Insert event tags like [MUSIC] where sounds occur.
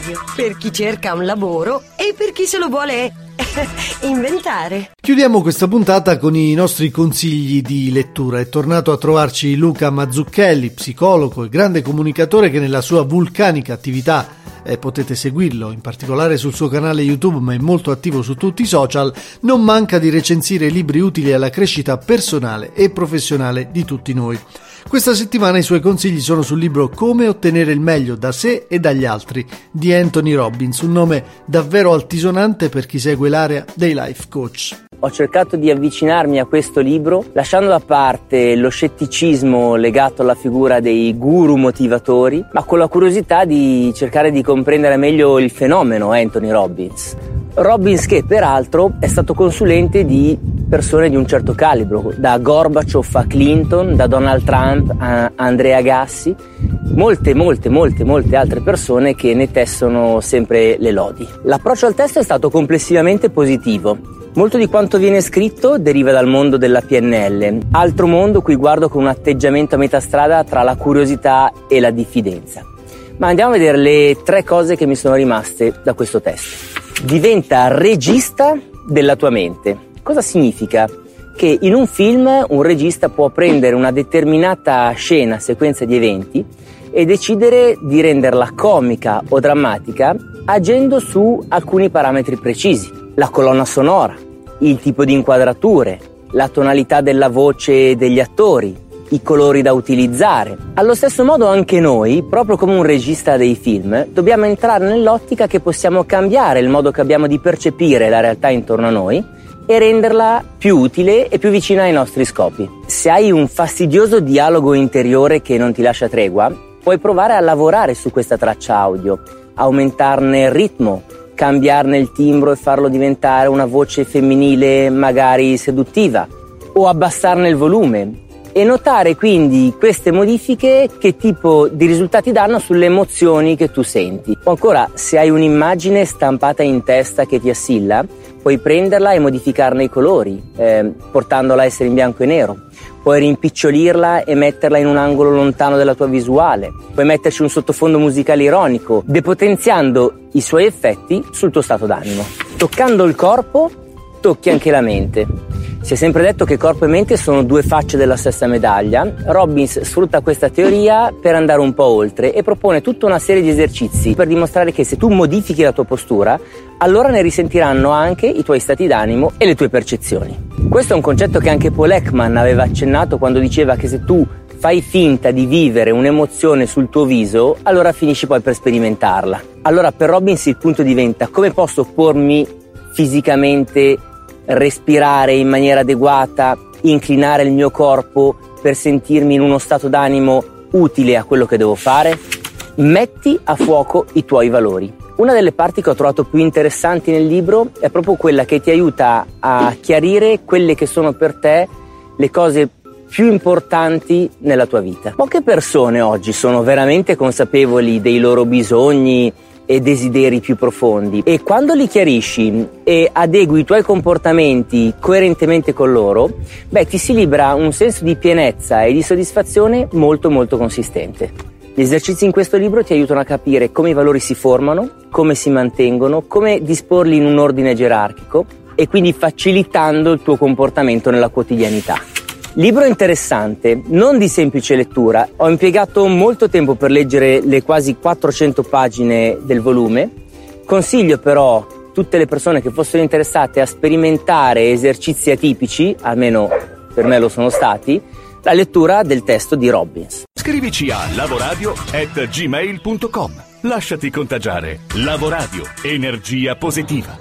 radio, per chi cerca un lavoro e per chi se lo vuole [LAUGHS] inventare. Chiudiamo questa puntata con i nostri consigli di lettura. È tornato a trovarci Luca Mazzucchelli, psicologo e grande comunicatore che nella sua vulcanica attività eh, potete seguirlo in particolare sul suo canale YouTube ma è molto attivo su tutti i social, non manca di recensire libri utili alla crescita personale e professionale di tutti noi. Questa settimana i suoi consigli sono sul libro Come ottenere il meglio da sé e dagli altri di Anthony Robbins, un nome davvero altisonante per chi segue l'area dei life coach. Ho cercato di avvicinarmi a questo libro lasciando da parte lo scetticismo legato alla figura dei guru motivatori, ma con la curiosità di cercare di comprendere meglio il fenomeno Anthony Robbins. Robbins che peraltro è stato consulente di persone di un certo calibro, da Gorbaciov a Clinton, da Donald Trump a Andrea Gassi, molte, molte, molte, molte altre persone che ne tessono sempre le lodi. L'approccio al testo è stato complessivamente positivo. Molto di quanto viene scritto deriva dal mondo della PNL, altro mondo cui guardo con un atteggiamento a metà strada tra la curiosità e la diffidenza. Ma andiamo a vedere le tre cose che mi sono rimaste da questo testo. Diventa regista della tua mente. Cosa significa? Che in un film un regista può prendere una determinata scena, sequenza di eventi e decidere di renderla comica o drammatica agendo su alcuni parametri precisi. La colonna sonora, il tipo di inquadrature, la tonalità della voce degli attori, i colori da utilizzare. Allo stesso modo anche noi, proprio come un regista dei film, dobbiamo entrare nell'ottica che possiamo cambiare il modo che abbiamo di percepire la realtà intorno a noi e renderla più utile e più vicina ai nostri scopi. Se hai un fastidioso dialogo interiore che non ti lascia tregua, puoi provare a lavorare su questa traccia audio, aumentarne il ritmo, cambiarne il timbro e farlo diventare una voce femminile magari seduttiva, o abbassarne il volume, e notare quindi queste modifiche che tipo di risultati danno sulle emozioni che tu senti. O ancora, se hai un'immagine stampata in testa che ti assilla, puoi prenderla e modificarne i colori, eh, portandola a essere in bianco e nero. Puoi rimpicciolirla e metterla in un angolo lontano dalla tua visuale. Puoi metterci un sottofondo musicale ironico, depotenziando i suoi effetti sul tuo stato d'animo. Toccando il corpo, tocchi anche la mente. Si è sempre detto che corpo e mente sono due facce della stessa medaglia. Robbins sfrutta questa teoria per andare un po' oltre e propone tutta una serie di esercizi per dimostrare che se tu modifichi la tua postura, allora ne risentiranno anche i tuoi stati d'animo e le tue percezioni. Questo è un concetto che anche Paul Ekman aveva accennato quando diceva che se tu fai finta di vivere un'emozione sul tuo viso, allora finisci poi per sperimentarla. Allora per Robbins il punto diventa come posso pormi fisicamente respirare in maniera adeguata, inclinare il mio corpo per sentirmi in uno stato d'animo utile a quello che devo fare? Metti a fuoco i tuoi valori. Una delle parti che ho trovato più interessanti nel libro è proprio quella che ti aiuta a chiarire quelle che sono per te le cose più importanti nella tua vita. Poche persone oggi sono veramente consapevoli dei loro bisogni, e desideri più profondi e quando li chiarisci e adegui i tuoi comportamenti coerentemente con loro, beh, ti si libera un senso di pienezza e di soddisfazione molto molto consistente. Gli esercizi in questo libro ti aiutano a capire come i valori si formano, come si mantengono, come disporli in un ordine gerarchico e quindi facilitando il tuo comportamento nella quotidianità. Libro interessante, non di semplice lettura. Ho impiegato molto tempo per leggere le quasi 400 pagine del volume. Consiglio però tutte le persone che fossero interessate a sperimentare esercizi atipici, almeno per me lo sono stati, la lettura del testo di Robbins. Scrivici a lavoradio@gmail.com. Lasciati contagiare. Lavoradio, energia positiva.